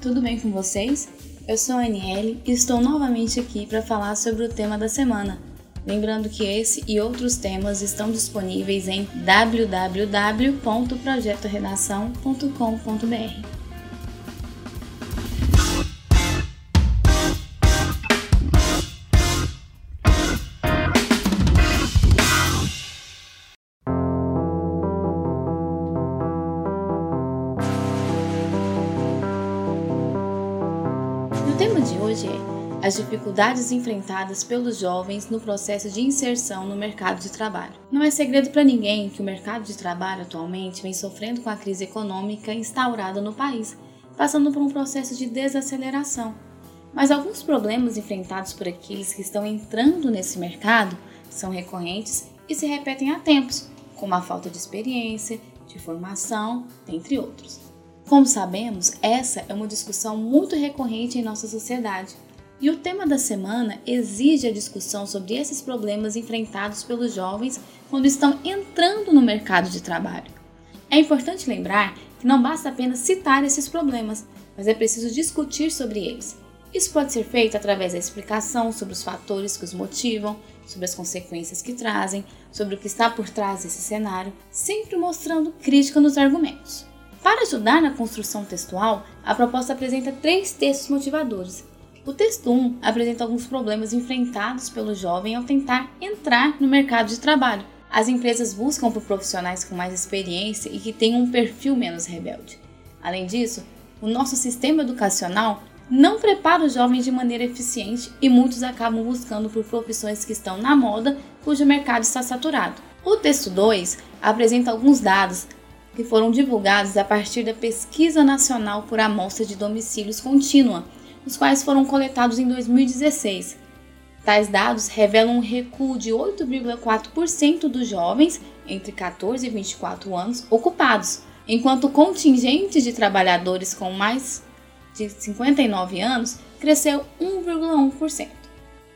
tudo bem com vocês? Eu sou a Aniele e estou novamente aqui para falar sobre o tema da semana. Lembrando que esse e outros temas estão disponíveis em www.projetoredação.com.br. tema de hoje é as dificuldades enfrentadas pelos jovens no processo de inserção no mercado de trabalho. Não é segredo para ninguém que o mercado de trabalho atualmente vem sofrendo com a crise econômica instaurada no país, passando por um processo de desaceleração. Mas alguns problemas enfrentados por aqueles que estão entrando nesse mercado são recorrentes e se repetem há tempos, como a falta de experiência, de formação, entre outros. Como sabemos, essa é uma discussão muito recorrente em nossa sociedade. E o tema da semana exige a discussão sobre esses problemas enfrentados pelos jovens quando estão entrando no mercado de trabalho. É importante lembrar que não basta apenas citar esses problemas, mas é preciso discutir sobre eles. Isso pode ser feito através da explicação sobre os fatores que os motivam, sobre as consequências que trazem, sobre o que está por trás desse cenário, sempre mostrando crítica nos argumentos. Para ajudar na construção textual, a proposta apresenta três textos motivadores. O texto 1 apresenta alguns problemas enfrentados pelo jovem ao tentar entrar no mercado de trabalho. As empresas buscam por profissionais com mais experiência e que tenham um perfil menos rebelde. Além disso, o nosso sistema educacional não prepara os jovens de maneira eficiente e muitos acabam buscando por profissões que estão na moda, cujo mercado está saturado. O texto 2 apresenta alguns dados que foram divulgados a partir da Pesquisa Nacional por Amostra de Domicílios Contínua, os quais foram coletados em 2016. Tais dados revelam um recuo de 8,4% dos jovens entre 14 e 24 anos ocupados, enquanto o contingente de trabalhadores com mais de 59 anos cresceu 1,1%.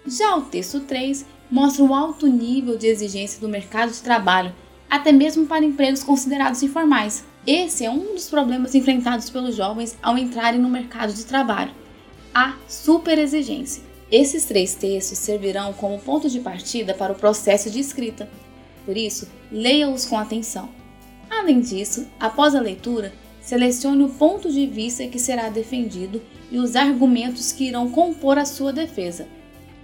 Já o texto 3 mostra o alto nível de exigência do mercado de trabalho até mesmo para empregos considerados informais. Esse é um dos problemas enfrentados pelos jovens ao entrarem no mercado de trabalho: a superexigência. Esses três textos servirão como ponto de partida para o processo de escrita, por isso, leia-os com atenção. Além disso, após a leitura, selecione o ponto de vista que será defendido e os argumentos que irão compor a sua defesa.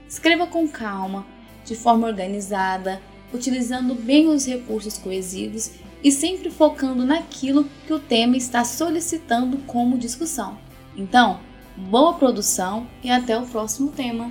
Escreva com calma, de forma organizada, utilizando bem os recursos coesivos e sempre focando naquilo que o tema está solicitando como discussão. Então, boa produção e até o próximo tema!